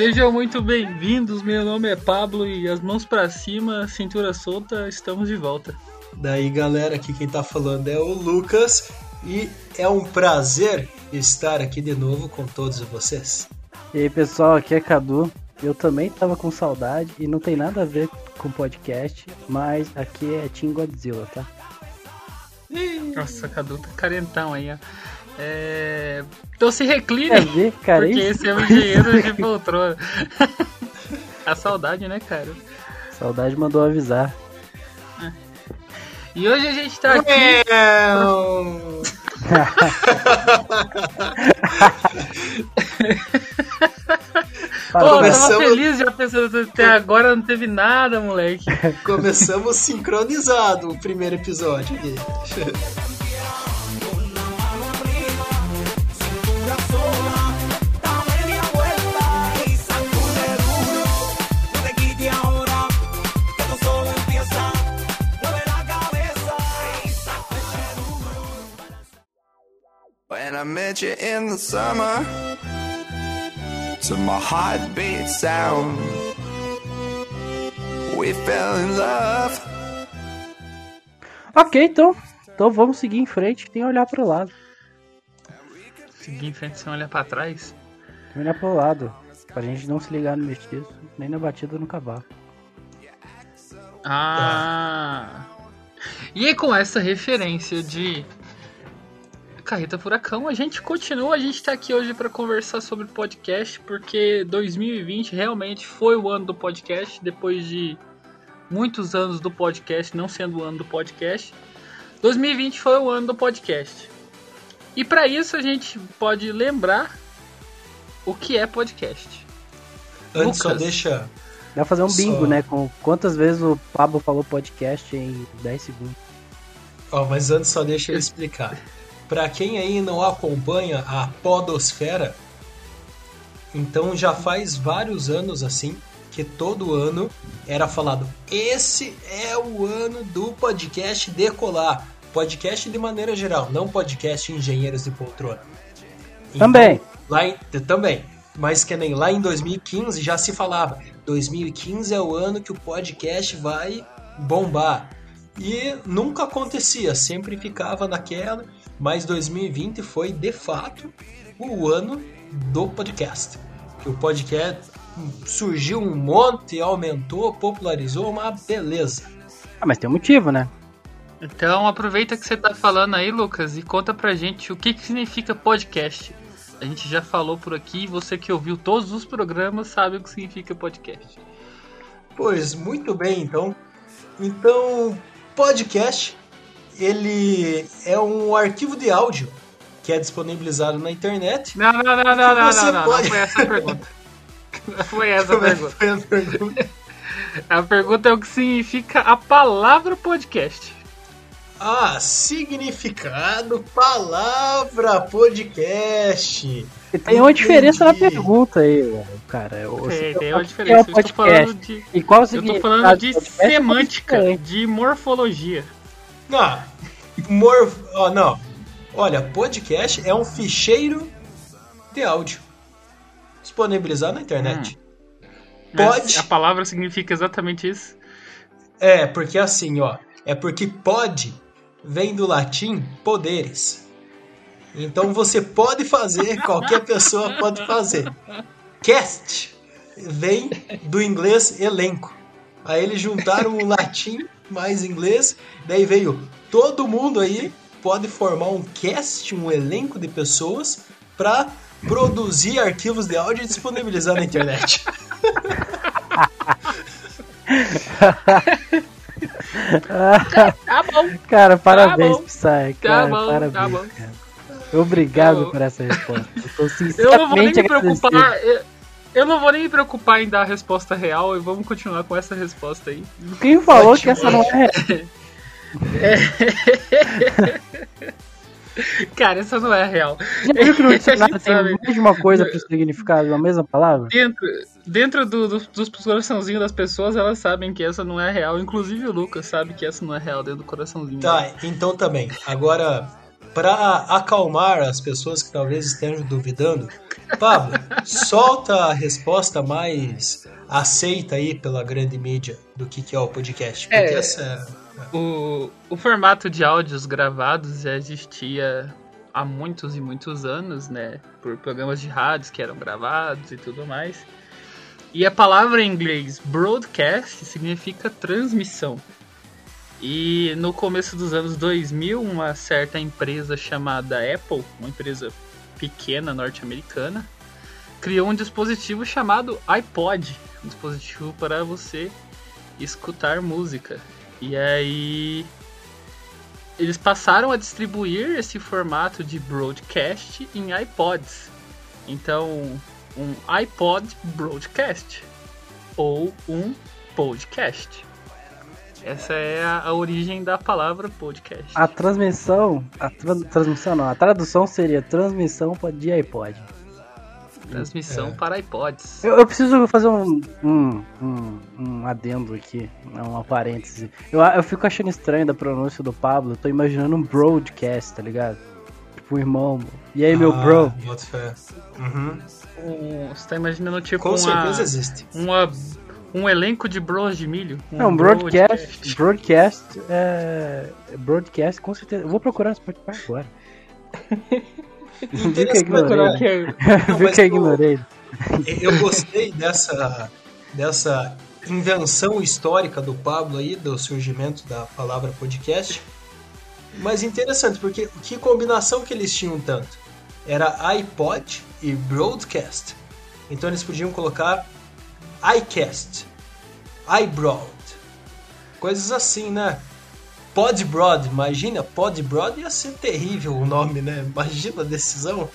Sejam muito bem-vindos. Meu nome é Pablo e as mãos para cima, cintura solta, estamos de volta. Daí, galera, aqui quem tá falando é o Lucas e é um prazer estar aqui de novo com todos vocês. E aí, pessoal, aqui é Cadu. Eu também tava com saudade e não tem nada a ver com podcast, mas aqui é Team Godzilla, tá? Nossa, Cadu tá carentão aí, ó. É... Então se recline, Quer ver, cara? porque isso? esse é o engenheiro de poltrona. A saudade, né, cara? Saudade mandou avisar. E hoje a gente tá aqui. Pô, eu tava Começamos- feliz já pensando até agora não teve nada, moleque. Começamos sincronizado o primeiro episódio aqui. When I met you in the summer, to my heartbeat sound, we fell in love. ok, então. Então vamos seguir em frente, tem que olhar pro lado. Seguir em frente sem olhar pra trás. Tem que olhar pro lado. Pra gente não se ligar no mestiço, nem na batida no cavalo. Ah. E aí, com essa referência de Carreta Furacão, a gente continua. A gente tá aqui hoje para conversar sobre podcast, porque 2020 realmente foi o ano do podcast, depois de muitos anos do podcast não sendo o ano do podcast. 2020 foi o ano do podcast. E para isso a gente pode lembrar o que é podcast. Antes, só Lucas. deixa. Dá pra fazer um bingo, Só- né? Com quantas vezes o Pablo falou podcast em 10 segundos. Ó, mas antes, só deixa eu explicar. Pra quem aí não acompanha a Podosfera, então já faz vários anos assim que todo ano era falado: esse é o ano do podcast decolar. Podcast de maneira geral, não podcast engenheiros de poltrona. Então, Também. Lá em, também. Mas que nem lá em 2015 já se falava. 2015 é o ano que o podcast vai bombar. E nunca acontecia, sempre ficava naquela. Mas 2020 foi de fato o ano do podcast. Que o podcast surgiu um monte, aumentou, popularizou, uma beleza. Ah, mas tem um motivo, né? Então aproveita que você tá falando aí, Lucas, e conta pra gente o que, que significa podcast. A gente já falou por aqui, você que ouviu todos os programas sabe o que significa podcast. Pois muito bem, então. Então, podcast ele é um arquivo de áudio que é disponibilizado na internet. Não, não, não, não, não, não, Você não, não, pode- foi essa a pergunta. Não foi essa a é pergunta. foi a pergunta? A pergunta é o que significa a palavra podcast. Ah, significado, palavra, podcast. Tem uma diferença na Entendi. pergunta aí, cara. Tem, tem o uma diferença. É Eu estou falando podcast. de, E qual o eu tô falando de é semântica, de morfologia. Não, mor... ó, não. Olha, podcast é um ficheiro de áudio disponibilizado na internet. Mas Pode. A palavra significa exatamente isso. É, porque assim, ó. É porque pode vem do latim poderes. Então você pode fazer, qualquer pessoa pode fazer. Cast vem do inglês elenco. Aí eles juntaram o latim mais inglês, daí veio todo mundo aí pode formar um cast, um elenco de pessoas para produzir arquivos de áudio e disponibilizar na internet. Tá bom. Cara, parabéns, bom. Psy. Tá Cara, bom, parabéns, tá bom. cara. Obrigado Tá bom. por essa resposta. Eu tô Eu sinceramente não vou nem me preocupar. Eu, eu não vou nem me preocupar em dar a resposta real e vamos continuar com essa resposta aí. Quem falou Ótimo, que essa não é? Cara, essa não é a real. Já viu que no dicionário tem de uma coisa pro significado da mesma palavra? Dentro, dentro do- do- dos coraçãozinhos das pessoas, elas sabem que essa não é real. Inclusive o Lucas sabe que essa não é real dentro do coraçãozinho. Tá, então também. Agora, para acalmar as pessoas que talvez estejam duvidando, Pablo, solta a resposta mais aceita aí pela grande mídia do que, que é o podcast. É. essa O, o formato de áudios gravados já existia há muitos e muitos anos, né? Por programas de rádios que eram gravados e tudo mais. E a palavra em inglês broadcast significa transmissão. E no começo dos anos 2000, uma certa empresa chamada Apple, uma empresa pequena norte-americana, criou um dispositivo chamado iPod, um dispositivo para você escutar música. E aí eles passaram a distribuir esse formato de broadcast em iPods. Então, um iPod broadcast ou um podcast. Essa é a, a origem da palavra podcast. A transmissão. A tra- transmissão não, a tradução seria transmissão de iPod. Transmissão É. para iPods. Eu, eu preciso fazer um, um, um, um adendo aqui, uma parêntese. Eu, eu fico achando estranho da pronúncia do Pablo, eu tô imaginando um broadcast, tá ligado? Tipo, um irmão. E aí, meu Ah, bro? boto fé. Uhum. Um- você tá imaginando tipo Com uma, certeza existe. uma- um elenco de bros de milho? Um Não, broadcast. Broadcast é. Broadcast, com certeza. Eu vou procurar no Spotify agora. Viu que ignorei? Viu que eu eu- ignorei? Eu gostei dessa, dessa invenção histórica do Pablo aí, do surgimento da palavra podcast. Mas interessante, porque que combinação que eles tinham tanto? Era iPod e broadcast. Então eles podiam colocar iCast, iBroad, coisas assim, né? Podbroad, imagina, Podbroad ia ser terrível o nome, né? Imagina a decisão.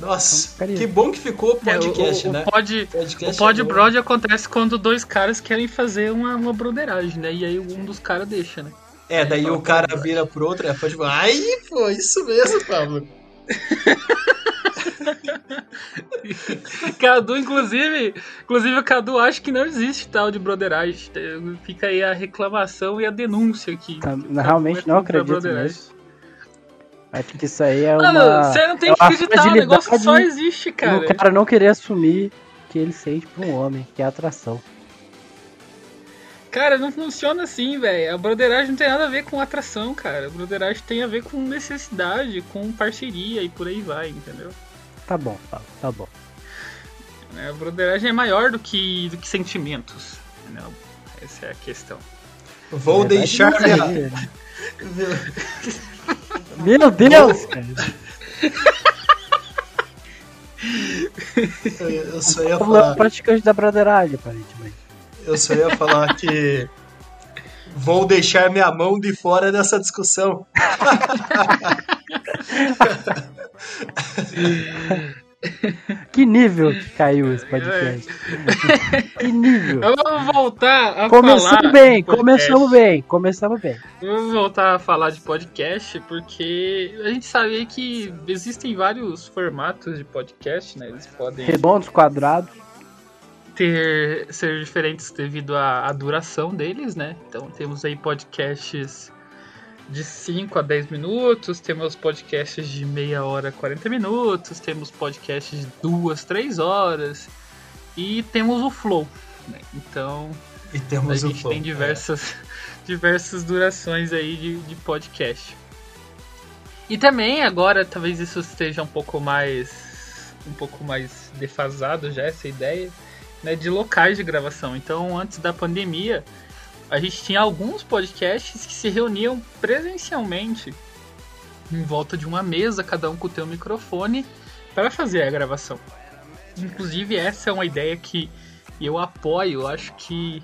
Nossa, que bom que ficou É, o- podcast, o, né? o pod, Podcast o pod é acontece quando dois caras querem fazer uma, uma broderagem, né? E aí um dos caras deixa, né? É, daí o cara vira pro outro, é pode falar, ai, pô, isso mesmo, Pablo. Cadu, inclusive, inclusive o Cadu acha que não existe tal de broderagem. Fica aí a reclamação e a denúncia aqui. Tá, O realmente não acredito nisso. Acho que isso aí é Mano, uma. você não tem é que acreditar, o negócio só existe, cara. cara não querer assumir que ele sente pra um homem, que é atração. Cara, não funciona assim, velho. A broderagem não tem nada a ver com atração, cara. A broderagem tem a ver com necessidade, com parceria e por aí vai, entendeu? Tá bom, Pablo, tá bom. A broderagem é maior do que, do que sentimentos. Entendeu? Essa é a questão. Vou verdade, deixar né? Meu Deus. Eu, eu só ia Pablo é um falar, praticante da broderagem, aparentemente. eu só ia falar que vou deixar minha mão de fora dessa discussão. Que nível que caiu esse podcast? que nível? Vamos voltar a Começamos falar. bem, começamos bem, começamos bem. Vamos voltar a falar de podcast, porque a gente sabe aí que existem vários formatos de podcast, né? Eles podem Redondos, quadrados. ter ser diferentes devido à, à duração deles, né? Então temos aí podcasts de 5 a 10 minutos, temos podcasts de meia hora a 40 minutos, temos podcasts de 2, 3 horas e temos o Flow. né? Então E a temos o gente flow. tem diversas, diversas durações aí de, de podcast. E também agora talvez isso esteja um pouco mais um pouco mais defasado já essa ideia, né, de locais de gravação. Então, antes da pandemia, a gente tinha alguns podcasts que se reuniam presencialmente em volta de uma mesa, cada um com o seu microfone, para fazer a gravação. Inclusive, essa é uma ideia que eu apoio, eu acho que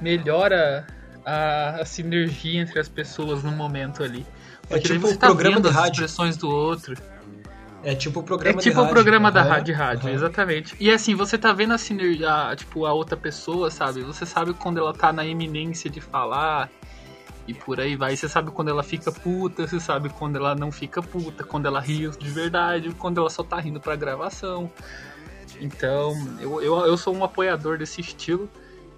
melhora a, a sinergia entre as pessoas no momento ali. É Porque daí tipo o tá programa de as rádio. expressões do outro. É tipo o É programa de tipo o rádio. programa da rádio, rádio, aham. exatamente. E assim, você tá vendo a sinergia, tipo, a outra pessoa, sabe? Você sabe quando ela tá na eminência de falar e por aí vai. Você sabe quando ela fica puta, você sabe quando ela não fica puta, quando ela ri de verdade, quando ela só tá rindo pra gravação. Então, eu, eu, eu sou um apoiador desse estilo.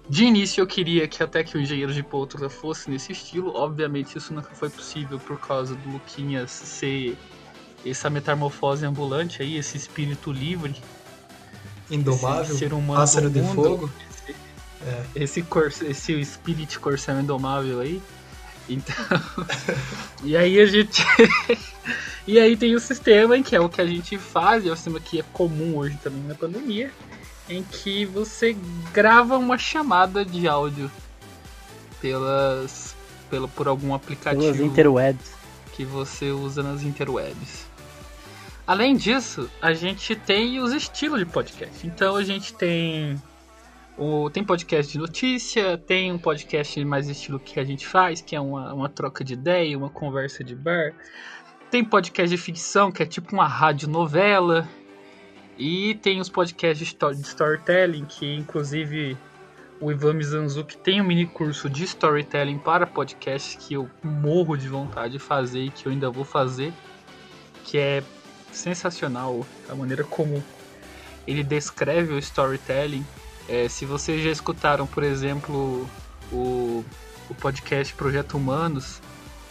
De início eu queria que até que o Engenheiro de Poltroona fosse nesse estilo. Obviamente isso nunca foi possível por causa do Luquinhas ser essa metamorfose ambulante aí, esse espírito livre. Indomável, esse ser humano pássaro de fogo. Esse, É. esse, esse Spirit Corcel Indomável aí. Então. e aí a gente. e aí tem o sistema em que é o que a gente faz, é o sistema que é comum hoje também na pandemia, em que você grava uma chamada de áudio pelas. Pelo, por algum aplicativo Pelas interwebs. que você usa nas interwebs. Além disso, a gente tem os estilos de podcast. Então a gente tem o tem podcast de notícia, tem um podcast mais estilo que a gente faz, que é uma, uma troca de ideia, uma conversa de bar. Tem podcast de ficção, que é tipo uma rádio novela. E tem os podcasts de, sto- de storytelling, que inclusive o Ivan Mizanzuki tem um mini curso de storytelling para podcast que eu morro de vontade de fazer e que eu ainda vou fazer, que é sensacional a maneira como ele descreve o storytelling. É, se vocês já escutaram, por exemplo, o, o podcast Projeto Humanos,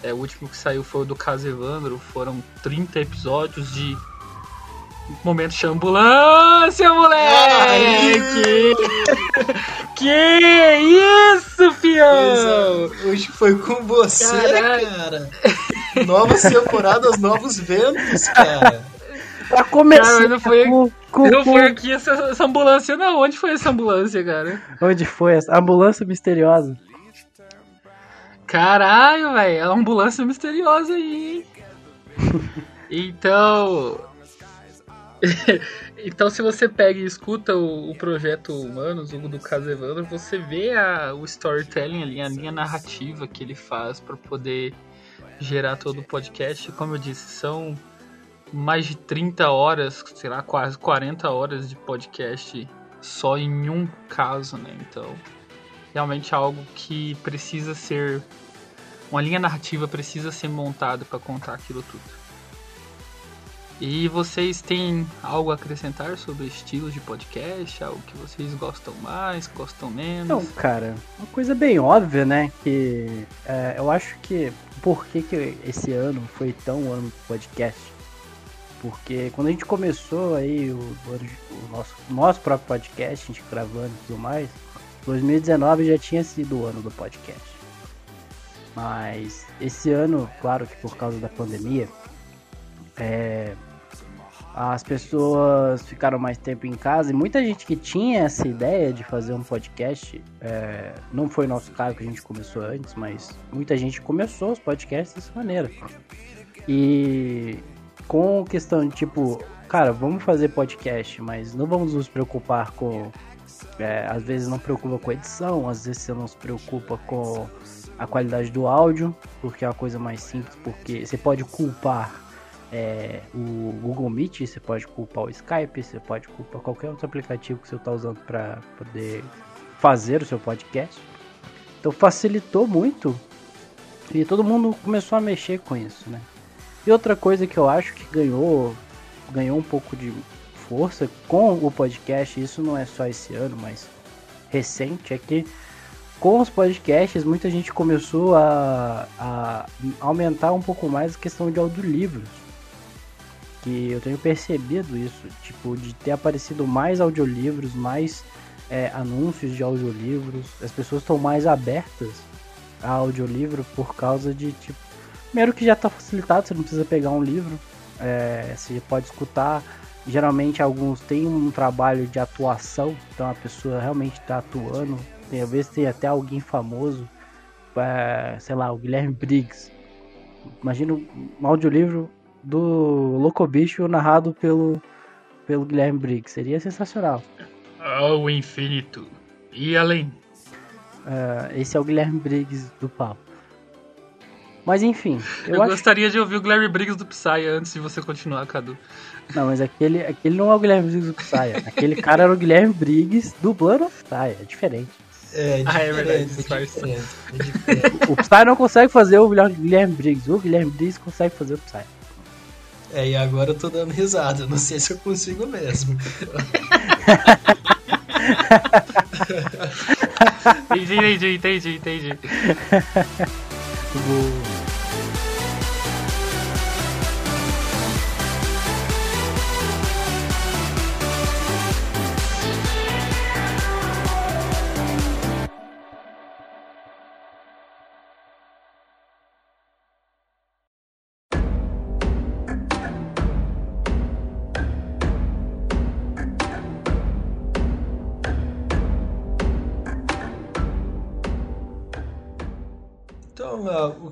é, o último que saiu foi o do Caso Evandro, foram 30 episódios de momento de ambulância, moleque! que isso, fião! Hoje foi com você, Caralho. cara. Novas temporadas, novos ventos, cara. Pra começar, Cara, não foi- com, com, Não com- foi aqui essa, essa ambulância, não. Onde foi essa ambulância, cara? Onde foi essa? Ambulância misteriosa. Caralho, velho. É uma ambulância misteriosa aí, hein? Então. então, se você pega e escuta o, o projeto Humanos, o do caso Evandro, você vê a- o storytelling ali, a linha narrativa que ele faz para poder gerar todo o podcast. Como eu disse, são mais de 30 horas, sei lá, quase 40 horas de podcast só em um caso, né? Então, realmente é algo que precisa ser. Uma linha narrativa precisa ser montada para contar aquilo tudo. E vocês têm algo a acrescentar sobre estilos de podcast? Algo que vocês gostam mais, gostam menos? Não, cara, uma coisa bem óbvia, né? Que é, eu acho que por que, que esse ano foi tão ano do podcast? Porque quando a gente começou aí o, o nosso, nosso próprio podcast, a gente gravando e tudo mais, 2019 já tinha sido o ano do podcast. Mas esse ano, claro que por causa da pandemia, é, as pessoas ficaram mais tempo em casa e muita gente que tinha essa ideia de fazer um podcast, é, não foi nosso caso que a gente começou antes, mas muita gente começou os podcasts dessa maneira. E com questão de tipo, cara, vamos fazer podcast, mas não vamos nos preocupar com. é, às vezes não preocupa com edição, às vezes você não se preocupa com a qualidade do áudio, porque é uma coisa mais simples, porque você pode culpar é, o Google Meet, você pode culpar o Skype, você pode culpar qualquer outro aplicativo que você está usando para poder fazer o seu podcast. Então facilitou muito e todo mundo começou a mexer com isso, né? E outra coisa que eu acho que ganhou, ganhou um pouco de força com o podcast, isso não é só esse ano, mas recente, é que com os podcasts muita gente começou a, a aumentar um pouco mais a questão de audiolivros que eu tenho percebido isso, tipo, de ter aparecido mais audiolivros, mais é, anúncios de audiolivros, as pessoas estão mais abertas a audiolivro por causa de, tipo, primeiro que já está facilitado, você não precisa pegar um livro, é, você pode escutar, geralmente alguns têm um trabalho de atuação, então a pessoa realmente está atuando, tem, às vezes tem até alguém famoso, é, sei lá, o Guilherme Briggs, imagina um audiolivro do Locobicho narrado pelo, pelo Guilherme Briggs. Seria sensacional. Ao infinito e além. Uh, esse é o Guilherme Briggs do papo. Mas enfim, eu, Eu, acho. gostaria de ouvir o Guilherme Briggs do Psy antes de você continuar, Cadu. Não, mas aquele, aquele não é o Guilherme Briggs do Psy. aquele cara era o Guilherme Briggs dublando o Psy. É diferente. É, Ah, é verdade, diferente, é disfarça. diferente, é diferente. O Psy não consegue fazer o Guilherme Briggs. O Guilherme Briggs consegue fazer o Psy. É, e agora eu tô dando risada. Não sei se eu consigo mesmo. entendi, entendi, entendi, entendi. Então,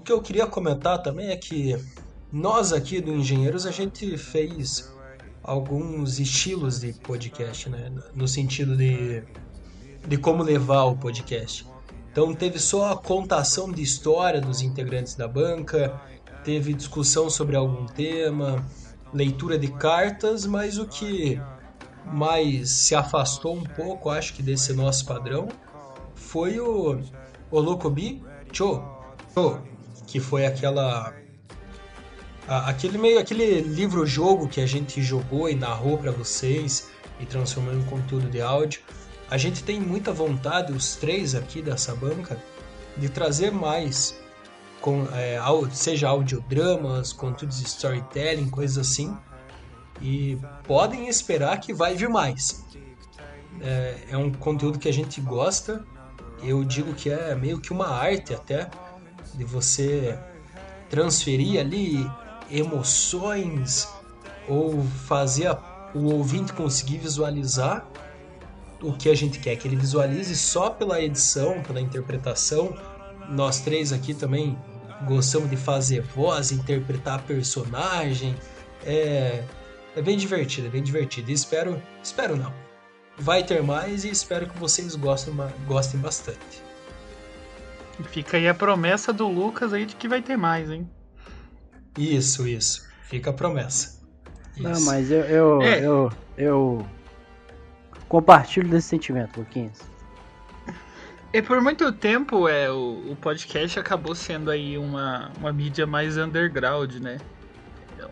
que eu queria comentar também é que nós aqui do Engenheiros a gente fez alguns estilos de podcast, né? No sentido de, de como levar o podcast. Então teve só a contação de história dos integrantes da banca, teve discussão sobre algum tema, leitura de cartas, mas o que mais se afastou um pouco, acho que desse nosso padrão, foi o Olocobi Cho, Cho, que foi aquela a- aquele meio aquele livro jogo que a gente jogou e narrou para vocês e transformou em conteúdo de áudio. A gente tem muita vontade, os três aqui dessa banca, de trazer mais, com, é, seja audiodramas, conteúdos de storytelling, coisas assim. E podem esperar que vai vir mais. É, é um conteúdo que a gente gosta. Eu digo que é meio que uma arte até de você transferir ali emoções ou fazer o ouvinte conseguir visualizar o que a gente quer que ele visualize só pela edição, pela interpretação. Nós três aqui também gostamos de fazer voz, interpretar personagem. É, é bem divertido, é bem divertido. E espero, espero não. Vai ter mais e espero que vocês gostem, gostem bastante. Fica aí a promessa do Lucas aí de que vai ter mais, hein? Isso, isso. Fica a promessa. Não, Isso. mas eu, eu, É. eu, eu compartilho desse sentimento, Luquinhas. E por muito tempo é, o, o podcast acabou sendo aí uma, uma mídia mais underground, né? Então,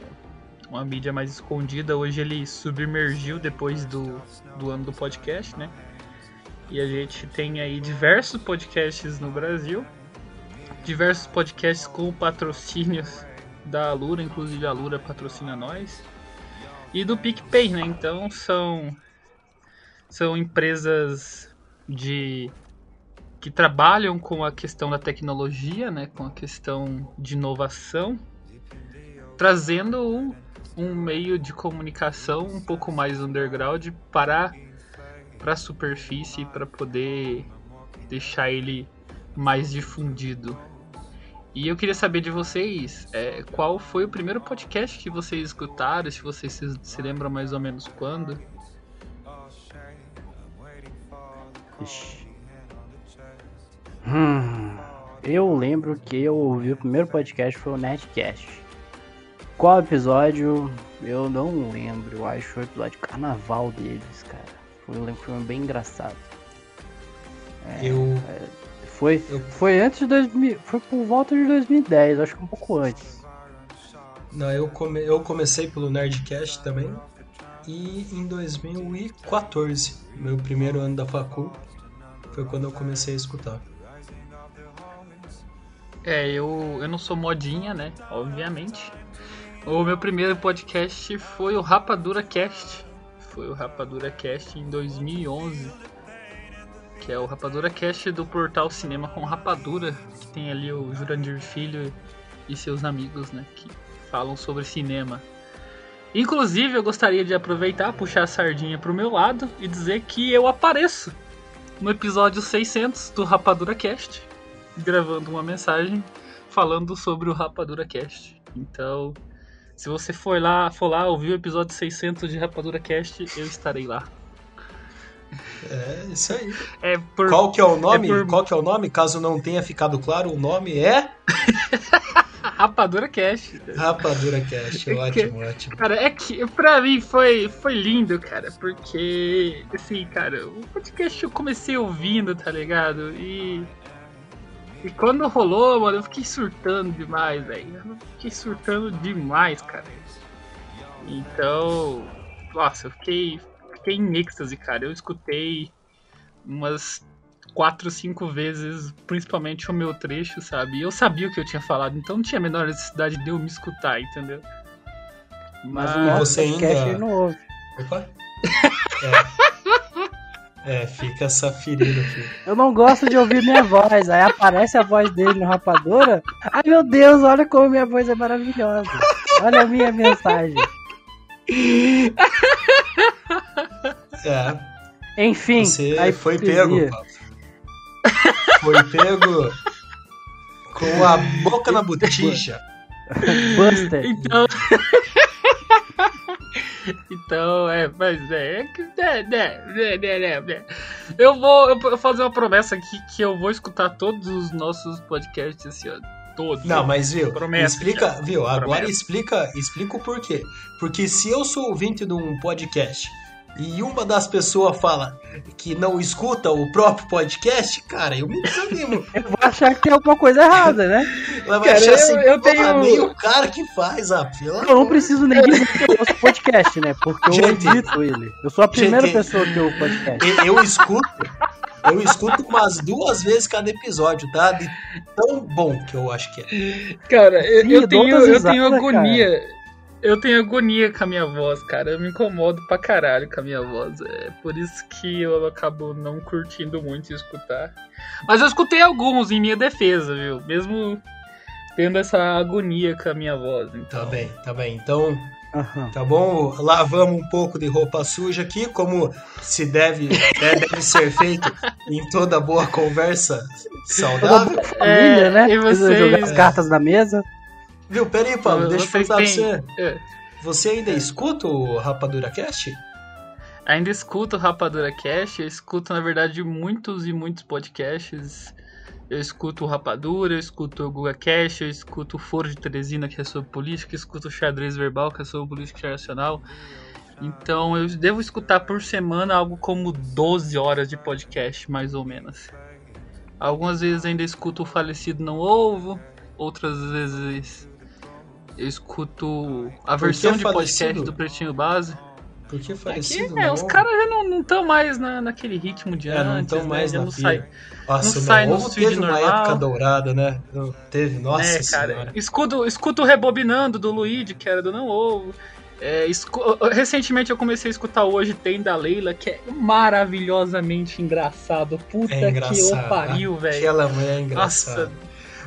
Uma mídia mais escondida. Hoje ele submergiu depois do, do ano do podcast, né? E a gente tem aí diversos podcasts no Brasil. Diversos podcasts com patrocínios da Alura, inclusive a Alura patrocina nós. E do PicPay, né? Então são, são empresas de que trabalham com a questão da tecnologia, né, com a questão de inovação, trazendo um, um meio de comunicação um pouco mais underground para para a superfície para poder deixar ele mais difundido. E eu queria saber de vocês, é, qual foi o primeiro podcast que vocês escutaram, se vocês se, se lembram mais ou menos quando? Hum, eu lembro que eu ouvi o primeiro podcast foi o Netcast. Qual episódio? Eu não lembro. Eu acho que foi o episódio carnaval deles, cara. Foi, eu lembro que foi bem engraçado. Eu, Foi, Eu- foi antes de 2000. Foi por volta de 2010, acho que um pouco antes. não, eu, come, eu comecei pelo Nerdcast também. E em 2014, meu primeiro ano da facul, foi quando eu comecei a escutar. É, eu, eu não sou modinha, né? Obviamente. O meu primeiro podcast foi o Rapadura Cast. Foi o Rapadura Cast em 2011. Que é o Rapadura Cast do portal Cinema com Rapadura. Que tem ali o Jurandir Filho e seus amigos, né? Que falam sobre cinema. Inclusive, eu gostaria de aproveitar, puxar a sardinha pro meu lado e dizer que eu apareço no episódio 600 do Rapadura Cast gravando uma mensagem falando sobre o Rapadura Cast. Então, se você for lá, for lá ouvir o episódio 600 de Rapadura Cast, eu estarei lá. É, isso aí. É por Qual que é o nome? por- Qual que é o nome? Caso não tenha ficado claro, o nome é Rapadura Cast. Rapadura Cast. Ótimo, ótimo. Cara, é que pra mim foi, foi lindo, cara, porque, assim, cara, o podcast eu comecei ouvindo, tá ligado? E. E quando rolou, mano, eu fiquei surtando demais, velho. Eu fiquei surtando demais, cara. Então. Nossa, eu fiquei, fiquei em êxtase, cara. Eu escutei umas quatro, cinco vezes, principalmente o meu trecho, sabe? E eu sabia o que eu tinha falado, então não tinha a menor necessidade de eu me escutar, entendeu? Mas o Mas- nosso você ainda- não ouve. Opa. É. é, fica essa ferida aqui. Eu não gosto de ouvir minha voz. Aí aparece a voz dele no Rapadura. Ai meu Deus, olha como minha voz é maravilhosa. Olha a minha mensagem. É, Enfim, você foi pego. Foi pego com a boca na botija. Buster. Então. então, é, mas é. é que- né, né, né. Eu vou eu vou fazer uma promessa aqui que eu vou escutar todos os nossos podcasts esse ano. Todos. Não, mas viu, Promessa, explica, Thiago. viu, agora Promessa. explica, explica o porquê. Porque se eu sou ouvinte de um podcast e uma das pessoas fala que não escuta o próprio podcast, cara, eu me desanimo. Eu vou achar que tem alguma coisa errada, né? Ela vai Cara, achar eu- assim, eu "Porra, tenho- nem o cara que faz, ah, pelo Eu não preciso nem dizer que eu ouço podcast, né? Porque eu Gente. edito ele. Eu sou a primeira Gente. pessoa que ouve podcast. Eu, eu escuto, eu escuto umas duas vezes cada episódio, tá? De tão bom que eu acho que é. Cara, eu, Sim, eu eu tenho, eu tenho agonia. Eu tenho agonia com a minha voz, cara. Eu me incomodo pra caralho com a minha voz. É por isso que eu acabo não curtindo muito escutar. Mas eu escutei alguns em minha defesa, viu? Mesmo tendo essa agonia com a minha voz. Então, Tá bem, tá bem. Então, Aham. tá bom? Lavamos um pouco de roupa suja aqui, como se deve, né, deve ser feito em toda boa conversa saudável. Família, né? e Precisa vocês- jogar as cartas na mesa. Viu? Pera aí, Paulo, deixa eu perguntar pra você. É. Você ainda escuta o Rapadura Cast? Ainda escuto o Rapadura Cast, eu escuto, na verdade, muitos e muitos podcasts. Eu escuto o Rapadura, eu escuto o Guga Cast, eu escuto o Foro de Teresina, que é sobre política, eu escuto o Xadrez Verbal, que é sobre política internacional. Então eu devo escutar por semana algo como 12 horas de podcast, mais ou menos. Algumas vezes ainda escuto o Falecido Não Ovo, outras vezes eu escuto a versão de podcast Falecido? do Pretinho Base. Por que É, falecido? que, é, não? os caras já não estão mais na, naquele ritmo de É, não antes, estão né? mais Já na não sai, Nossa, não o sai Não no Ovo feed teve uma normal. época dourada, né? Não Teve, nossa né, senhora. cara? Escuto, escuto o Rebobinando do Luigi, que era do Não Ovo. É, Recentemente eu comecei a escutar Hoje Tem da Leila, que é maravilhosamente engraçado. Puta É que o pariu, velho. Aquela mulher é engraçada. Nossa,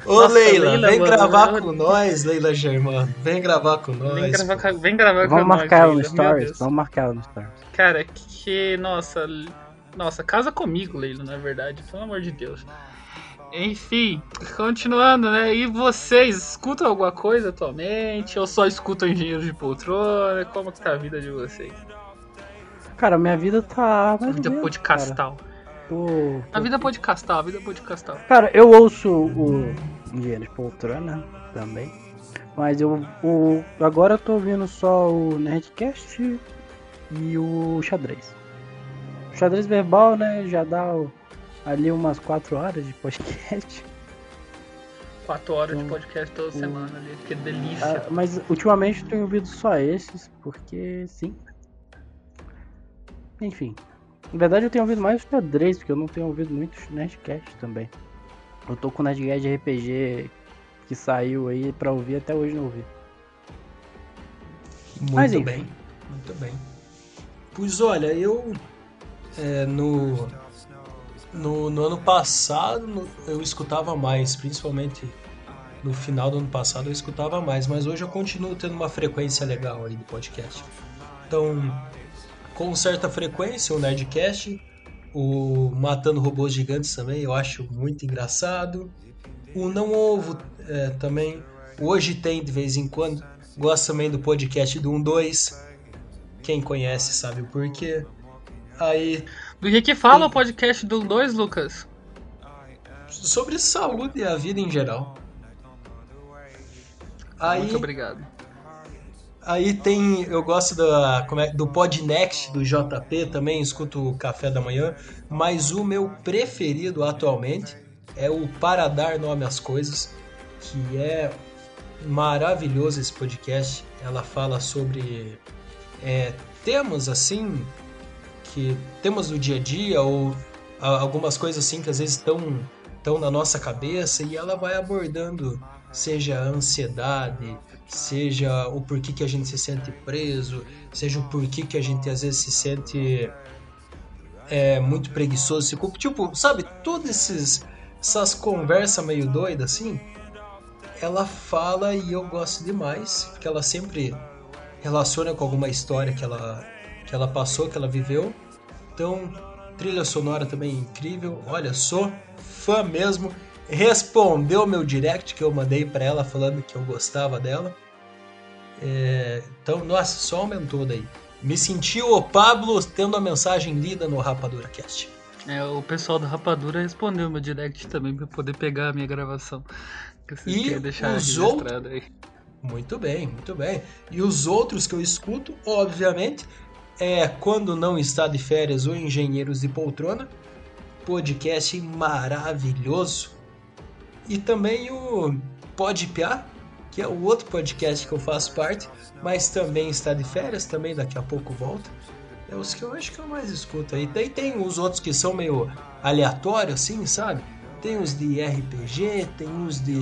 Ô, Nossa, Leila, Leila, vem mano, gravar eu- com nós, Leila Germano. Vem gravar com nós. vem gravar, com- vem gravar com Vamos nós, marcar ela no Leila, meu Stories. Vamos marcar ela no Stories. Cara, que. Nossa. Nossa, casa comigo, Leila, na verdade. Pelo amor de Deus. Enfim, continuando, né? E vocês escutam alguma coisa atualmente? Ou só escutam Engenheiros de Poltrona? Como que tá a vida de vocês? Cara, minha vida tá. A mais vida podcastal. cara. Tô- A vida podcastal, a vida podcastal. Cara, eu ouço o Engenheiro de Poltrona também. Mas eu o, agora eu tô ouvindo só o Nerdcast e o xadrez. O xadrez verbal, né? Já dá ali umas 4 horas de podcast. Quatro horas de Então, podcast toda o- semana ali. Que delícia. Ah, mas ultimamente eu tenho ouvido só esses, porque sim. Enfim. Na verdade eu tenho ouvido mais o xadrez, porque eu não tenho ouvido muito Nerdcast também. Eu tô com o Nerdcast de RPG que saiu aí pra ouvir, até hoje não ouvi. Muito Mas, bem, muito bem. Pois olha, eu é, no, no no ano passado no- eu escutava mais, principalmente no final do ano passado eu escutava mais, mas hoje eu continuo tendo uma frequência legal aí do podcast. Então, com certa frequência o Nerdcast, o Matando Robôs Gigantes também eu acho muito engraçado. O Não Ovo é, também, hoje tem de vez em quando. Gosto também do podcast do 12. Quem conhece sabe o porquê. Aí, Do que que fala o podcast do 2, Lucas? sobre saúde e a vida em geral. Aí, Muito obrigado. Aí tem, eu gosto da, como é, do Podnext do JP também, escuto o Café da Manhã, mas o meu preferido atualmente é o Para Dar Nome às Coisas, que é maravilhoso esse podcast. Ela fala sobre é, temas assim, que temas do dia a dia ou algumas coisas assim que às vezes estão na nossa cabeça e ela vai abordando seja a ansiedade, seja o porquê que a gente se sente preso, seja o porquê que a gente às vezes se sente é, muito preguiçoso, se culpa. Tipo, sabe, todas esses, essas conversas meio doidas assim, ela fala e eu gosto demais, porque ela sempre relaciona com alguma história que ela, que ela passou, que ela viveu. Então, trilha sonora também incrível. Olha, sou fã mesmo. Respondeu meu direct que eu mandei pra ela falando que eu gostava dela. É, então, nossa, só aumentou daí. Me senti o Pablo tendo a mensagem lida no Rapadura Cast. É, o pessoal da Rapadura respondeu meu direct também pra eu poder pegar a minha gravação. Que E deixar os registrado aí. Muito bem, muito bem. E os outros que eu escuto, obviamente, é Quando Não Está de Férias ou Engenheiros de Poltrona, podcast maravilhoso. E também o Podpiá, que é o outro podcast que eu faço parte, mas também está de férias, também daqui a pouco volta. É os que eu acho que eu mais escuto aí. Daí tem os outros que são meio aleatórios, assim, sabe? Tem os de RPG, tem os de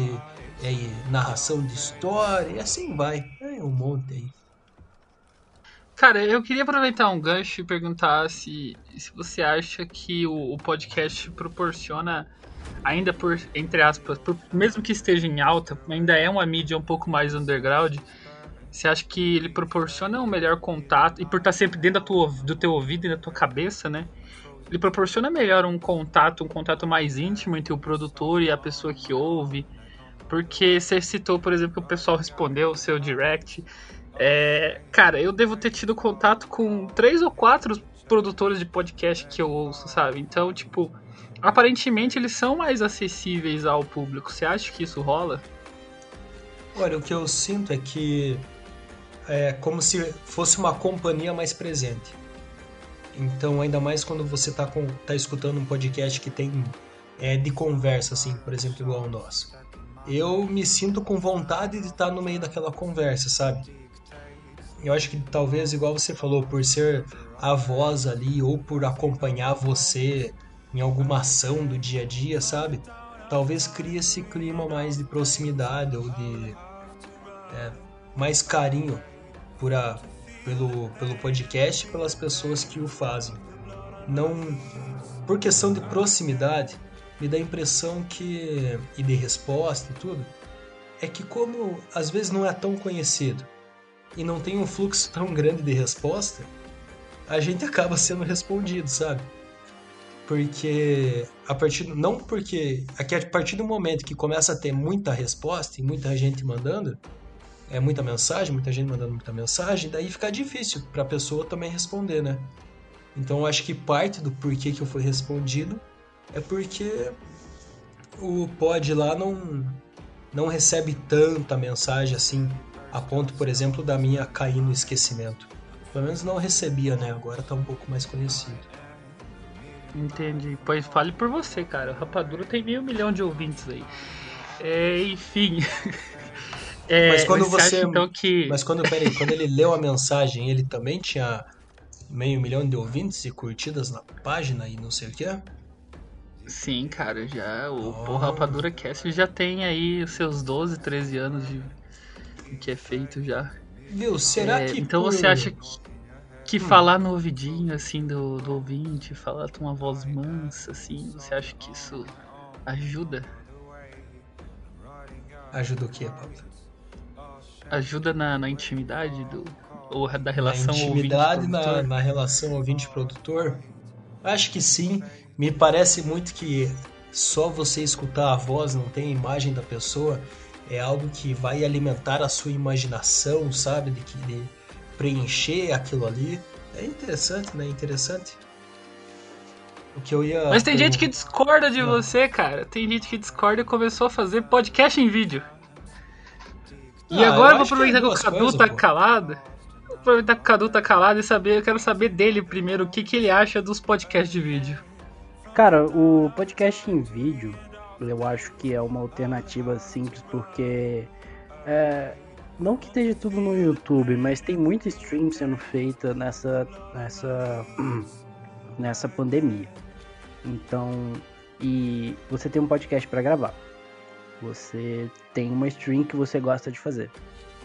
é, narração de história, e assim vai. É um monte aí. Cara, eu queria aproveitar um gancho e perguntar se, se você acha que o, o podcast proporciona, ainda por, entre aspas, por- mesmo que esteja em alta, ainda é uma mídia um pouco mais underground. Você acha que ele proporciona um melhor contato, e por estar sempre dentro tua, do teu ouvido e da tua cabeça, né? Ele proporciona melhor um contato, um contato mais íntimo entre o produtor e a pessoa que ouve. Porque você citou, por exemplo, que o pessoal respondeu o seu direct. É, cara, eu devo ter tido contato com três ou quatro produtores de podcast que eu ouço, sabe? Então, tipo, aparentemente eles são mais acessíveis ao público. Você acha que isso rola? Olha, o que eu sinto é que é como se fosse uma companhia mais presente. Então, ainda mais quando você tá, com, tá escutando um podcast que tem é, de conversa, assim, por exemplo, igual o nosso. Eu me sinto com vontade de estar no meio daquela conversa, sabe? Eu acho que talvez, igual você falou, por ser a voz ali ou por acompanhar você em alguma ação do dia a dia, sabe? Talvez crie esse clima mais de proximidade ou de é, mais carinho por a, pelo, pelo podcast e pelas pessoas que o fazem. Não por questão de proximidade, me dá a impressão que e de resposta e tudo, é que como às vezes não é tão conhecido e não tem um fluxo tão grande de resposta, a gente acaba sendo respondido, sabe? Porque a partir não porque aqui a partir do momento que começa a ter muita resposta e muita gente mandando, é muita mensagem, muita gente mandando muita mensagem, daí fica difícil para a pessoa também responder, né? Então eu acho que parte do porquê que eu fui respondido é porque o pod lá não não recebe tanta mensagem assim, a ponto, por exemplo, da minha cair no esquecimento. Pelo menos não recebia, né? Agora tá um pouco mais conhecido. Entendi. Pois fale por você, cara. O Rapadura tem meio milhão de ouvintes aí. É, enfim. É, Mas quando você acha, então que. Mas quando, peraí, quando ele leu a mensagem, ele também tinha meio milhão de ouvintes e curtidas na página e não sei o que? Sim, cara, já. O Oh. Rapadura Cast já tem aí os seus 12, 13 anos de de que é feito já. Viu? Será É, que. então por- você acha que, que Hum. falar no ouvidinho assim do, do ouvinte, falar com uma voz mansa assim, você acha que isso ajuda? Ajuda o quê, Pablo? Ajuda na, na intimidade do ou da Na relação intimidade, na, na relação ouvinte-produtor? Acho que sim. Me parece muito que só você escutar a voz, não tem a imagem da pessoa, é algo que vai alimentar a sua imaginação, sabe? De, que, de preencher aquilo ali. É interessante, né? Interessante. O que eu ia. Mas tem gente que discorda de Não. você, cara. Tem gente que discorda e começou a fazer podcast em vídeo. E Ah, agora eu vou acho que é aproveitar que, o Cadu coisas, tá pô. calado. Vou aproveitar que o Cadu tá calado e saber, eu quero saber dele primeiro o que, que ele acha dos podcasts de vídeo. Cara, o podcast em vídeo, eu acho que é uma alternativa simples, porque é, não que esteja tudo no YouTube, mas tem muita stream sendo feita nessa nessa nessa pandemia. Então, e você tem um podcast para gravar. Você tem uma stream que você gosta de fazer.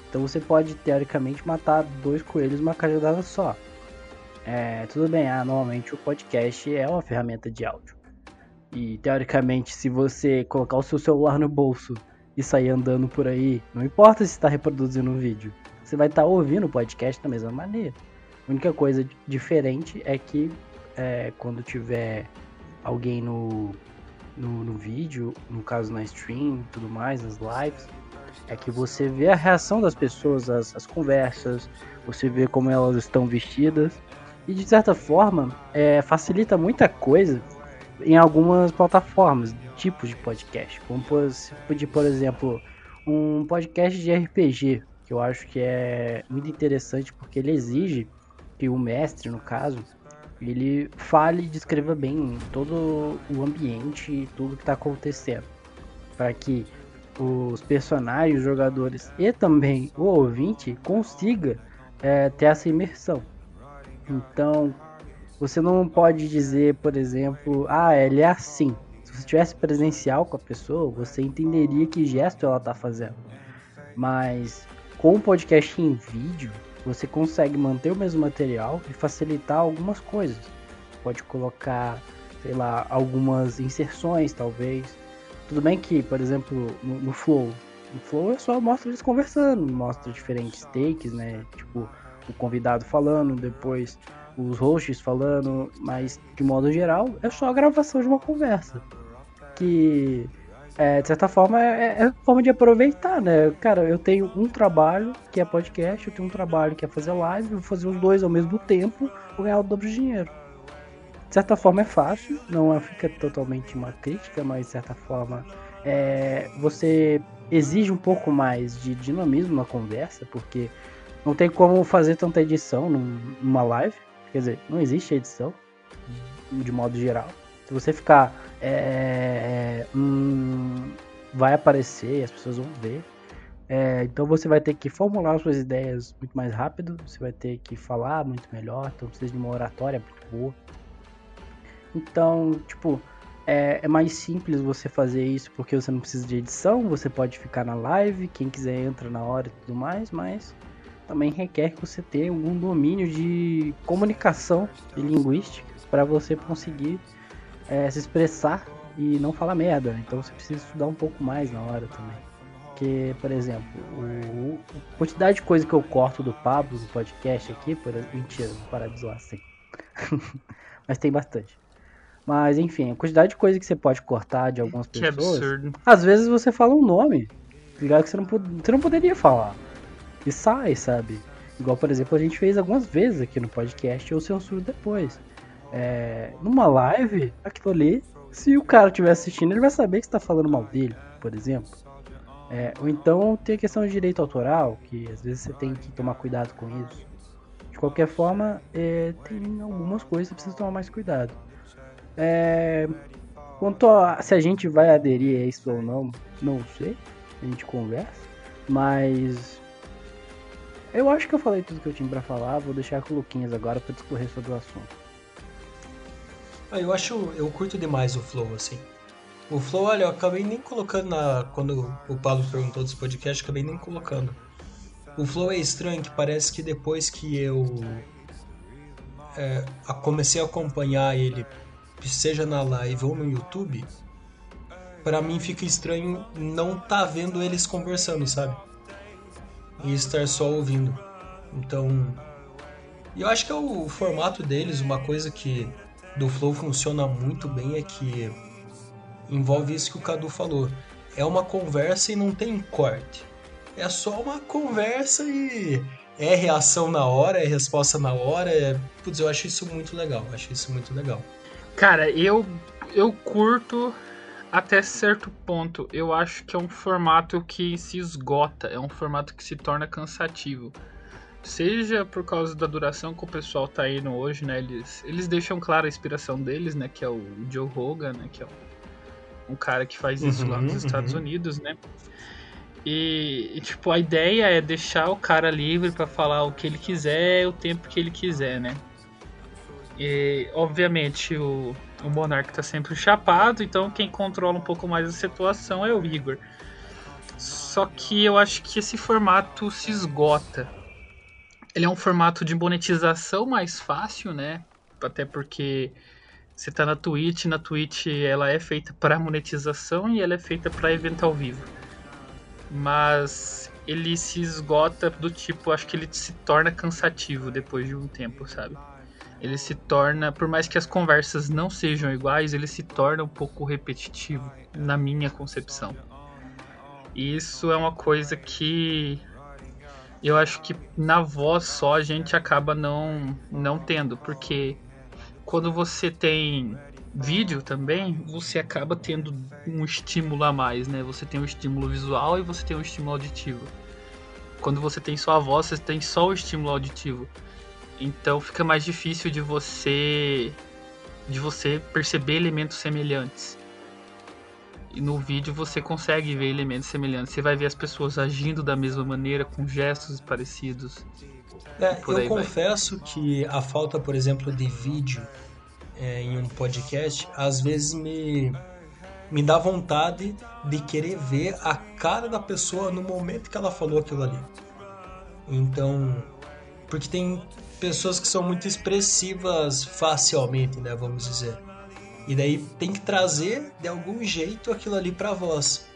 Então você pode teoricamente matar dois coelhos uma cajadada só. É, tudo bem, ah, normalmente o podcast é uma ferramenta de áudio. E teoricamente, se você colocar o seu celular no bolso e sair andando por aí, não importa se está reproduzindo um vídeo, você vai estar tá ouvindo o podcast da mesma maneira. A única coisa diferente é que é, quando tiver alguém no, no, no, vídeo, no caso na stream tudo mais, nas lives, é que você vê a reação das pessoas, as, as conversas, você vê como elas estão vestidas. E de certa forma, é, facilita muita coisa em algumas plataformas, tipos de podcast. Como por, por exemplo, um podcast de RPG, que eu acho que é muito interessante porque ele exige que o mestre, no caso, ele fale e descreva bem todo o ambiente e tudo que está acontecendo. Para que os personagens, os jogadores e também o ouvinte consiga é, ter essa imersão. Então, você não pode dizer, por exemplo, ah, ele é assim. Se você tivesse presencial com a pessoa, você entenderia que gesto ela está fazendo. Mas com o podcast em vídeo, você consegue manter o mesmo material e facilitar algumas coisas. Pode colocar, sei lá, algumas inserções, talvez. Tudo bem que, por exemplo, no, no Flow, no Flow é só mostra eles conversando, mostra diferentes takes, né? Tipo, o convidado falando, depois os hosts falando, mas de modo geral é só a gravação de uma conversa. Que é, de certa forma é, é forma de aproveitar, né? Cara, eu tenho um trabalho que é podcast, eu tenho um trabalho que é fazer live, vou fazer os dois ao mesmo tempo, vou ganhar o dobro de dinheiro. De certa forma é fácil, não é, fica totalmente uma crítica, mas de certa forma é, você exige um pouco mais de dinamismo na conversa, porque não tem como fazer tanta edição numa live. Quer dizer, não existe edição, de modo geral. Se você ficar. É, hum, vai aparecer, as pessoas vão ver. É, então você vai ter que formular suas ideias muito mais rápido, você vai ter que falar muito melhor, então precisa de uma oratória muito boa. Então, tipo, é, é, mais simples você fazer isso porque você não precisa de edição, você pode ficar na live, quem quiser entra na hora e tudo mais, mas também requer que você tenha algum domínio de comunicação e linguística para você conseguir é, se expressar e não falar merda. Então você precisa estudar um pouco mais na hora também. Porque, por exemplo, o, a quantidade de coisa que eu corto do Pablo no podcast aqui, por, mentira, vou parar de zoar assim. Mas tem bastante. Mas enfim, a quantidade de coisa que você pode cortar de algumas que pessoas. Absurdo. Às vezes você fala um nome, ligado que você não, você não poderia falar e sai, sabe? Igual, por exemplo, a gente fez algumas vezes aqui no podcast, eu censuro depois. É, numa live, aquilo ali, se o cara estiver assistindo, ele vai saber que está falando mal dele, por exemplo. É, ou então tem a questão de direito autoral, que às vezes você tem que tomar cuidado com isso. De qualquer forma, é, tem algumas coisas que precisa tomar mais cuidado. É, quanto a se a gente vai aderir a isso ou não, não sei. A gente conversa. Mas eu acho que eu falei tudo que eu tinha para falar, vou deixar com o Luquinhas agora para discorrer sobre o assunto. Ah, eu acho, eu curto demais o Flow, assim. O Flow, olha, eu acabei nem colocando na. Quando o Paulo perguntou dos podcasts, acabei nem colocando. O Flow é estranho, que parece que depois que eu é, comecei a acompanhar ele, seja na live ou no YouTube, para mim fica estranho não tá vendo eles conversando, sabe? E estar só ouvindo. Então, eu acho que é o formato deles, uma coisa que do Flow funciona muito bem é que envolve isso que o Cadu falou. É uma conversa e não tem corte. É só uma conversa e é reação na hora, é resposta na hora. É... Putz, eu acho isso muito legal. Acho isso muito legal. Cara, eu eu curto até certo ponto, eu acho que é um formato que se esgota, é um formato que se torna cansativo. Seja por causa da duração que o pessoal tá indo hoje, né? Eles, eles deixam clara a inspiração deles, né? Que é o Joe Rogan, né? Que é um, um cara que faz isso uhum, lá nos uhum. Estados Unidos, né? E, e, tipo, a ideia é deixar o cara livre para falar o que ele quiser, o tempo que ele quiser, né? E, obviamente, o, o Monark tá sempre chapado, então quem controla um pouco mais a situação é o Igor. Só que eu acho que esse formato se esgota. Ele é um formato de monetização mais fácil, né? Até porque você tá na Twitch, na Twitch ela é feita para monetização e ela é feita para evento ao vivo. Mas ele se esgota do tipo, acho que ele se torna cansativo depois de um tempo, sabe? Ele se torna, por mais que as conversas não sejam iguais, ele se torna um pouco repetitivo, na minha concepção. E isso é uma coisa que eu acho que na voz só a gente acaba não, não tendo, porque quando você tem vídeo também, você acaba tendo um estímulo a mais, né? Você tem um estímulo visual e você tem um estímulo auditivo. Quando você tem só a voz, você tem só o estímulo auditivo. Então fica mais difícil de você de você perceber elementos semelhantes. E no vídeo você consegue ver elementos semelhantes. Você vai ver as pessoas agindo da mesma maneira, com gestos parecidos. É, eu confesso vai. que a falta, por exemplo, de vídeo é, em um podcast, às vezes me, me dá vontade de querer ver a cara da pessoa no momento que ela falou aquilo ali. Então, porque tem pessoas que são muito expressivas facialmente, né, vamos dizer. E daí tem que trazer de algum jeito aquilo ali para voz.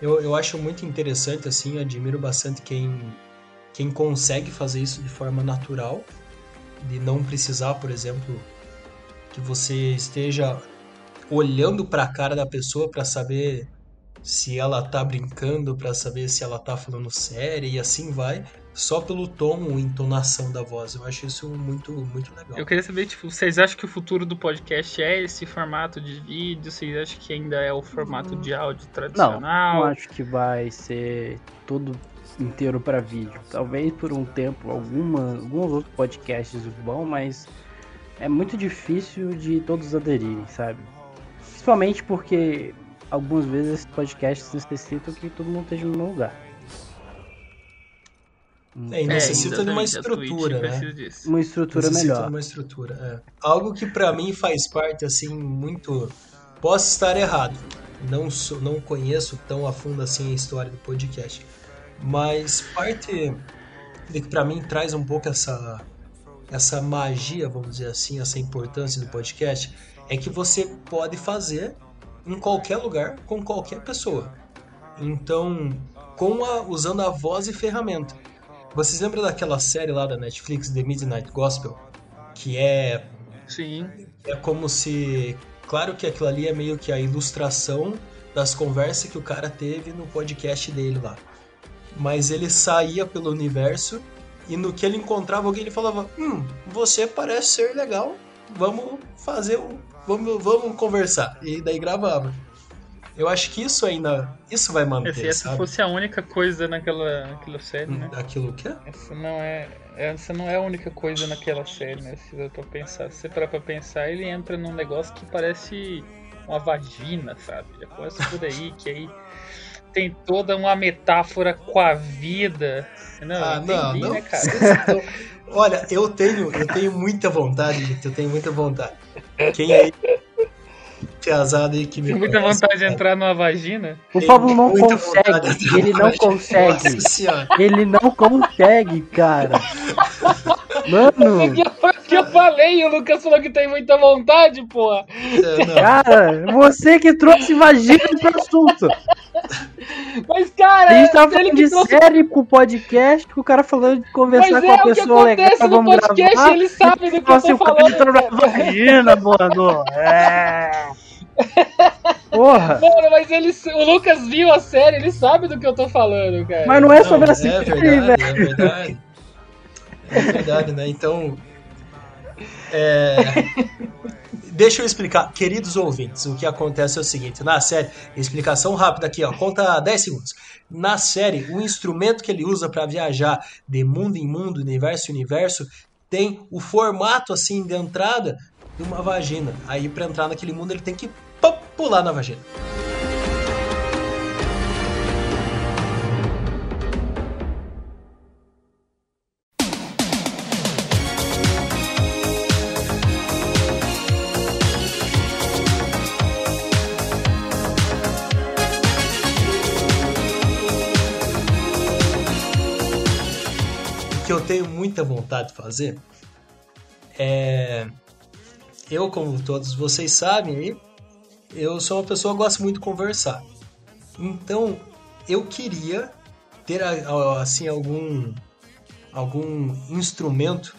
Eu, eu acho muito interessante assim, admiro bastante quem quem consegue fazer isso de forma natural, de não precisar, por exemplo, que você esteja olhando para a cara da pessoa para saber se ela tá brincando, para saber se ela tá falando sério e assim vai só pelo tom ou entonação da voz. Eu acho isso muito, muito legal. Eu queria saber, tipo, vocês acham que o futuro do podcast é esse formato de vídeo? Vocês acham que ainda é o formato de áudio tradicional? Não, não acho que vai ser tudo inteiro para vídeo. Talvez por um tempo alguma, alguns outros podcasts vão, mas é muito difícil de todos aderirem, sabe? Principalmente porque algumas vezes esses podcasts necessitam que todo mundo esteja no mesmo lugar. É, e necessita é, de uma estrutura, né? Uma estrutura necessita melhor. De uma estrutura, é. Algo que para mim faz parte, assim, muito... Posso estar errado. Não, sou, não conheço tão a fundo assim a história do podcast. Mas parte de que para mim traz um pouco essa, essa magia, vamos dizer assim, essa importância do podcast, é que você pode fazer em qualquer lugar, com qualquer pessoa. Então, com a, usando a voz e ferramenta. Vocês lembram daquela série lá da Netflix, The Midnight Gospel? Que é. Sim. É como se. Claro que aquilo ali é meio que a ilustração das conversas que o cara teve no podcast dele lá. Mas ele saía pelo universo e no que ele encontrava alguém ele falava: Hum, você parece ser legal, vamos fazer um. Vamos, vamos conversar. E daí gravava. Eu acho que isso ainda. Isso vai manter. Se essa fosse a única coisa naquela, naquela série, né? Aquilo o quê? Essa não é. Essa não é a única coisa naquela série, né? Se eu tô pensar. Se você parar pra pensar, ele entra num negócio que parece uma vagina, sabe? Já começa por aí, que aí tem toda uma metáfora com a vida. Não, ah, entendi, não, não. Né, cara? Olha, eu tenho, eu tenho muita vontade, eu tenho muita vontade. Quem aí aí que me Tem muita conhece, vontade cara. de entrar numa vagina? O Pablo não consegue. Ele não consegue. Ele não consegue, cara. Mano. que eu falei, o Lucas falou que tem muita vontade, porra. É, cara, você que trouxe vagina pro assunto. Mas, cara, a gente tava falando de trouxe... série pro podcast, com o cara falando de conversar Mas com é, a pessoa legal. Mas no podcast, gravar, ele sabe do que eu tô falando. Vagina, mano. É. Porra! Mano, mas ele, o Lucas viu a série, ele sabe do que eu tô falando, cara. Mas não é sobre não, a série, é verdade, É verdade. É verdade, né? Então. É... Deixa eu explicar, queridos ouvintes, o que acontece é o seguinte: na série, explicação rápida aqui, ó, conta 10 segundos. Na série, o instrumento que ele usa para viajar de mundo em mundo, universo em universo, tem o formato assim de entrada de uma vagina. Aí para entrar naquele mundo ele tem que pular na vagina. que eu tenho muita vontade de fazer é. Eu, como todos vocês sabem eu sou uma pessoa que gosta muito de conversar. Então, eu queria ter assim algum algum instrumento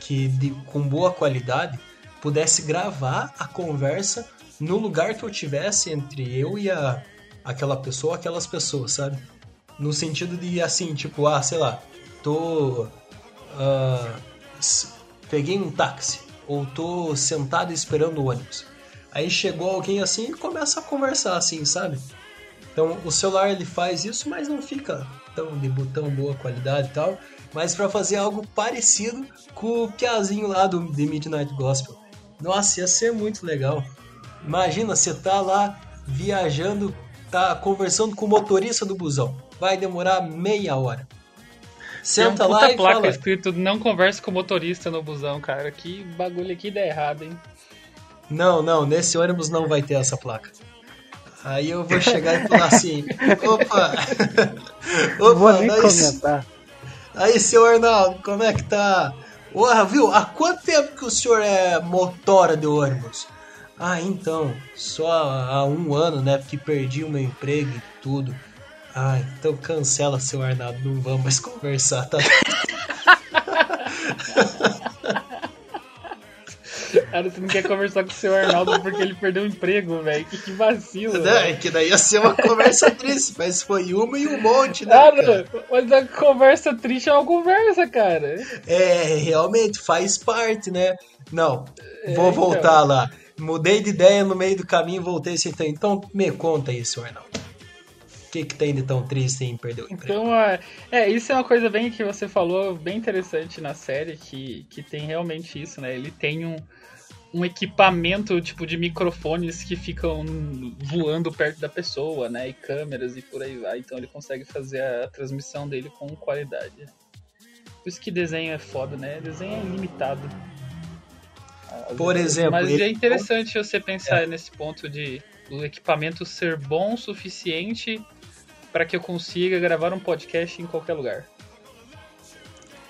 que de, com boa qualidade pudesse gravar a conversa no lugar que eu tivesse entre eu e a, aquela pessoa, aquelas pessoas, sabe? No sentido de assim, tipo, ah, sei lá, tô. Uh, peguei um táxi, ou tô sentado esperando o ônibus. Aí chegou alguém assim e começa a conversar assim, sabe? Então o celular ele faz isso, mas não fica tão de botão boa qualidade e tal. Mas para fazer algo parecido com o piazinho lá do The Midnight Gospel. Nossa, ia ser muito legal. Imagina, você tá lá viajando, tá conversando com o motorista do busão. Vai demorar meia hora. Senta Tem um lá e placa fala. escrito não converse com o motorista no busão, cara. Que bagulho aqui dá errado, hein? Não, não, nesse ônibus não vai ter essa placa. Aí eu vou chegar e falar assim, opa! opa, vou nem aí, comentar. Aí, seu Arnaldo, como é que tá? Porra, viu? Há quanto tempo que o senhor é motora de ônibus? Ah, então, só há um ano, né? Porque perdi o meu emprego e tudo. Ah, então cancela, seu Arnaldo, não vamos mais conversar, tá? Cara, você não quer conversar com o seu Arnaldo porque ele perdeu o emprego, velho. Que, que vacilo. Não, é que daí ia ser uma conversa triste, mas foi uma e um monte, né? Cara, cara? mas a conversa triste é uma conversa, cara. É, realmente, faz parte, né? Não, é, vou voltar então. lá. Mudei de ideia no meio do caminho voltei assim. Então, me conta isso, Arnaldo que, que tem de tão triste em perder o emprego? Então, é, é, isso é uma coisa bem que você falou, bem interessante na série, que, que tem realmente isso, né? Ele tem um, um equipamento tipo de microfones que ficam voando perto da pessoa, né? E câmeras e por aí vai. Então ele consegue fazer a transmissão dele com qualidade. Por isso que desenho é foda, né? Desenho é ilimitado. Por exemplo. Mas ele... é interessante você pensar é. nesse ponto de o equipamento ser bom o suficiente para que eu consiga gravar um podcast em qualquer lugar.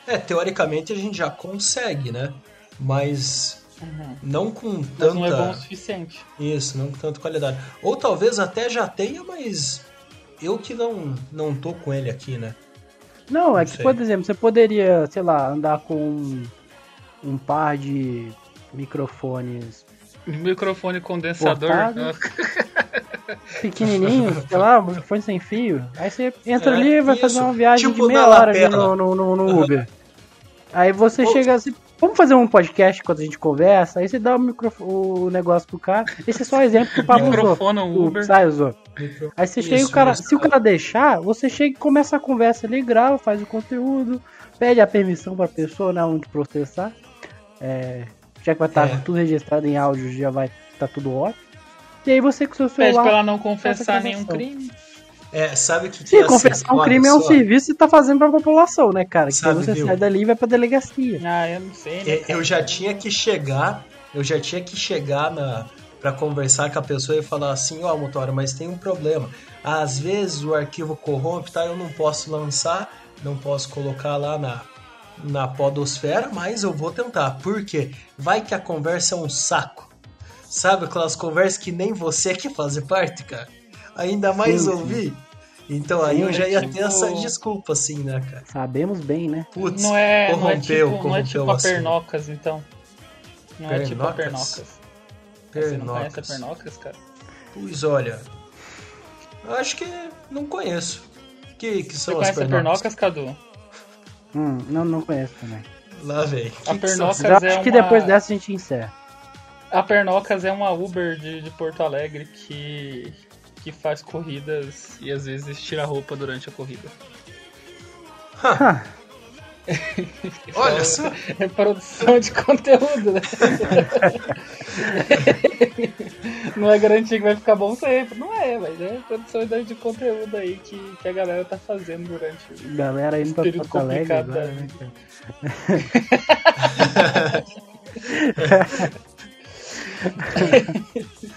É, teoricamente a gente já consegue, né? Mas uhum. não com tanta. Mas não é bom o suficiente. Isso, não com tanta qualidade. Ou talvez até já tenha, mas eu que não, não tô com ele aqui, né? Não, é que, por exemplo, você poderia, sei lá, andar com um par de microfones. Microfone condensador. pequenininho, sei lá, microfone sem fio. Aí você entra é, ali e vai isso. fazer uma viagem tipo de meia hora ali no, no, no, no Uber. Aí você Pô, chega assim, vamos fazer um podcast quando a gente conversa, aí você dá o, microfone, o negócio pro cara. Esse é só um exemplo que o Pablo Microfone, usou. O Uber. Sai, usou. Aí você chega o cara, se o cara deixar, você chega e começa a conversa ali, grava, faz o conteúdo, pede a permissão pra pessoa, né, onde processar. É, já que vai estar é. tudo registrado em áudio, já vai estar tá tudo ótimo. E aí você com seu celular. Pede pra ela não confessar nenhum crime. É, sabe o que, Sim, confessar um crime é um serviço que tá fazendo pra população, né, cara? Que sabe, você viu? sai dali e vai pra delegacia. Ah, eu não sei, né? É, eu já tinha que chegar, eu já tinha que chegar na para conversar com a pessoa e falar assim, ó, oh, motora, mas tem um problema. Às vezes o arquivo corrompe, tá? Eu não posso lançar, não posso colocar lá na na podosfera, mas eu vou tentar. Por quê? Vai que a conversa é um saco. Sabe aquelas conversas que nem você quer fazer parte, cara? Ainda mais sim, ouvir. Sim. Então aí eu já ia tipo... ter essa desculpa, assim, né, cara? Sabemos bem, né? Putz, não é, corrompeu, não é tipo, corrompeu não é tipo a Pernocas, então. Não pernocas? é tipo a Pernocas. Pernocas. Você não conhece a Pernocas, cara? Pois olha, acho que não conheço. Que, que são Você as conhece a Pernocas, Cadu? Hum, não, não conheço também. Lá vem. A Pernocas é Acho uma... que depois dessa a gente encerra. A Pernocas é uma Uber de, de Porto Alegre que, que faz corridas e às vezes tira roupa durante a corrida. Olha só! É produção de conteúdo, né? não é garantia que vai ficar bom sempre. Não é, mas é produção de conteúdo aí que, que a galera tá fazendo durante o galera indo pra Porto Alegre agora, né,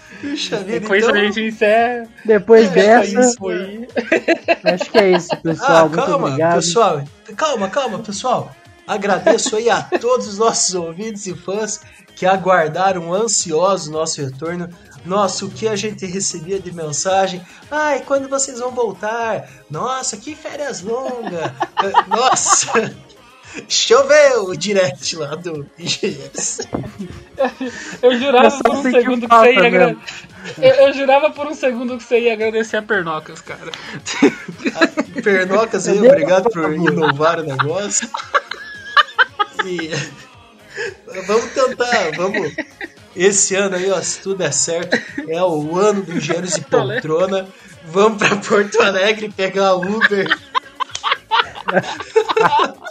Puxa vida, Depois então... a gente encerra. Depois é, dessa. Acho que é isso, pessoal. Ah, Muito calma, obrigado. pessoal. Calma, calma, pessoal. Agradeço aí a todos os nossos ouvintes e fãs que aguardaram ansiosos o nosso retorno. Nossa, o que a gente recebia de mensagem? Ai, quando vocês vão voltar? Nossa, que férias longas! Nossa! Choveu o direct lá do IGS. Eu jurava por um segundo que você ia agra- eu, eu jurava por um segundo que você ia agradecer a Pernocas, cara. Pernocas aí, obrigado por inovar o negócio. E vamos tentar, vamos. Esse ano aí, ó, se tudo der certo, é o ano do Engenheiros de Poltrona. Vamos pra Porto Alegre pegar Uber.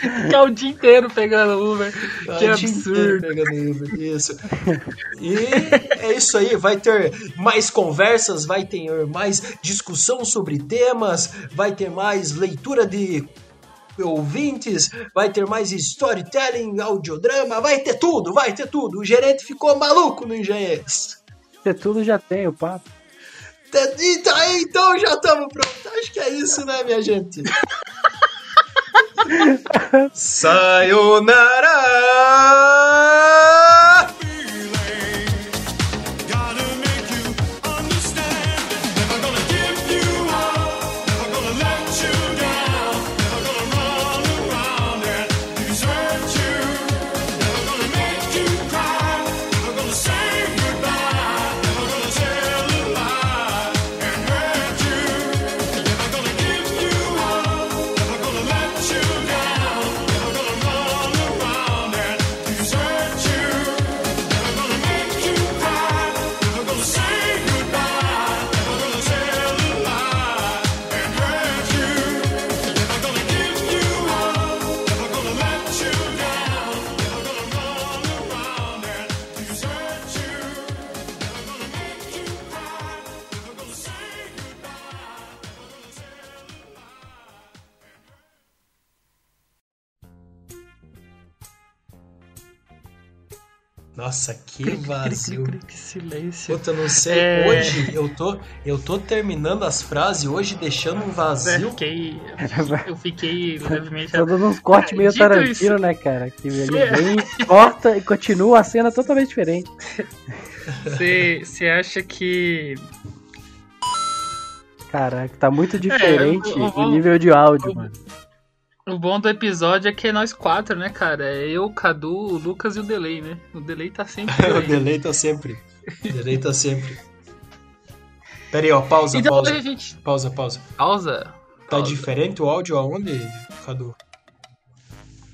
Ficar o dia inteiro pegando Uber. Que o dia inteiro absurdo. pegando Uber, Isso. E é isso aí, vai ter mais conversas, vai ter mais discussão sobre temas, vai ter mais leitura de ouvintes, vai ter mais storytelling, audiodrama, vai ter tudo, vai ter tudo. O gerente ficou maluco no Engenheiros. Você tudo já tem, o papo. Tá aí, então já estamos prontos. Acho que é isso, né, minha gente? Sayonara! Nossa, que vazio. Que silêncio. Puta, eu não sei. É. Hoje eu tô, eu tô terminando as frases hoje deixando um É, vazio. fiquei, eu fiquei levemente. Tô dando uns cortes meio Dito Tarantino, isso- né, cara? Que ele É. vem, corta e continua a cena totalmente diferente. Você acha que. Caraca, tá muito diferente eu- eu o vou- nível de áudio, eu- mano. O bom do episódio é que é nós quatro, né, cara? É eu, o Cadu, o Lucas e o Delay, né? O Delay tá sempre. o aí. delay tá sempre. O delay tá sempre. Pera aí, ó, pausa, Então pausa. a gente. Pausa, pausa. Pausa. Tá Pausa. diferente o áudio aonde, Cadu?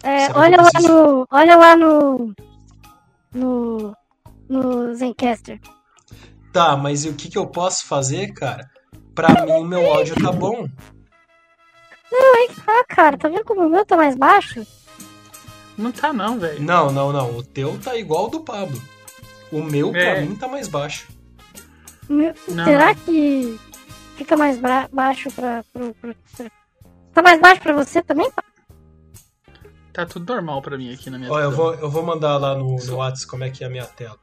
É, Será olha lá no. Olha lá no. No. No Zencaster. Tá, mas e o que, que eu posso fazer, cara? Pra mim, o meu áudio tá bom. Ah, cara, tá vendo como o meu tá mais baixo? Não tá, não, velho. Não, não, não. O teu tá igual ao do Pablo. O meu, pra É. mim, tá mais baixo. Meu- Não. Será que fica mais bra- baixo pra, pro- pro- pra- Tá mais baixo pra você também? Tá tudo normal pra mim aqui na minha Ó, eu tela. vou, eu vou mandar lá no, no WhatsApp como é que é a minha tela.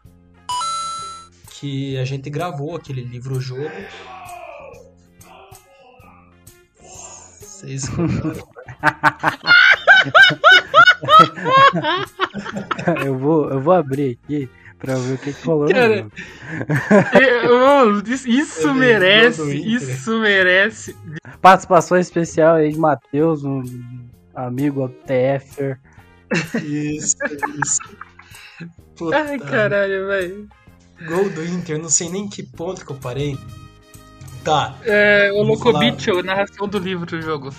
Que a gente gravou aquele livro-jogo. Vocês eu, vou, eu vou abrir aqui pra ver o que, que rolou. Cara, ô, isso- merece, isso merece. Participação especial aí de Matheus, um amigo TFer. Isso, isso. Puta, Ai, caralho, velho. Gol do Inter, não sei nem que ponto que eu parei. Tá, É, o Vou falar- Locobicho, narração do livro do jogo.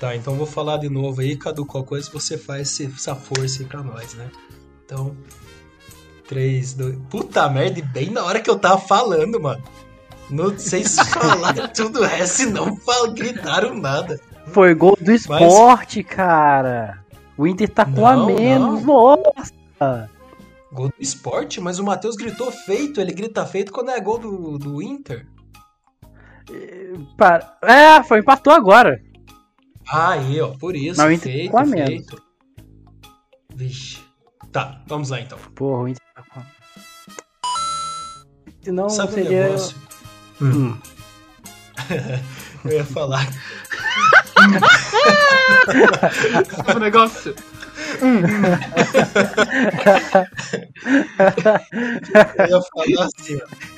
tá, então vou falar de novo aí, Cadu, qual coisa você faz essa força aí pra nós, né? Então, 3, 2... Puta merda, bem na hora que eu tava falando, mano. Não sei se falaram tudo o resto e não gritaram nada. Foi gol do esporte, cara. O Inter tá com a Não, menos. Nossa. Gol do esporte, mas o Matheus gritou feito. Ele grita feito quando é gol do, do Inter. Para... É, foi, empatou agora. Aí, ó, por isso. Mas o Inter feito, com a menos. feito. Vixe. Tá, vamos lá então. Porra, o Inter tá com. Senão Sabe um seria. negócio? Hum. Eu ia falar. Sabe o negócio? Eu ia falar assim, ó.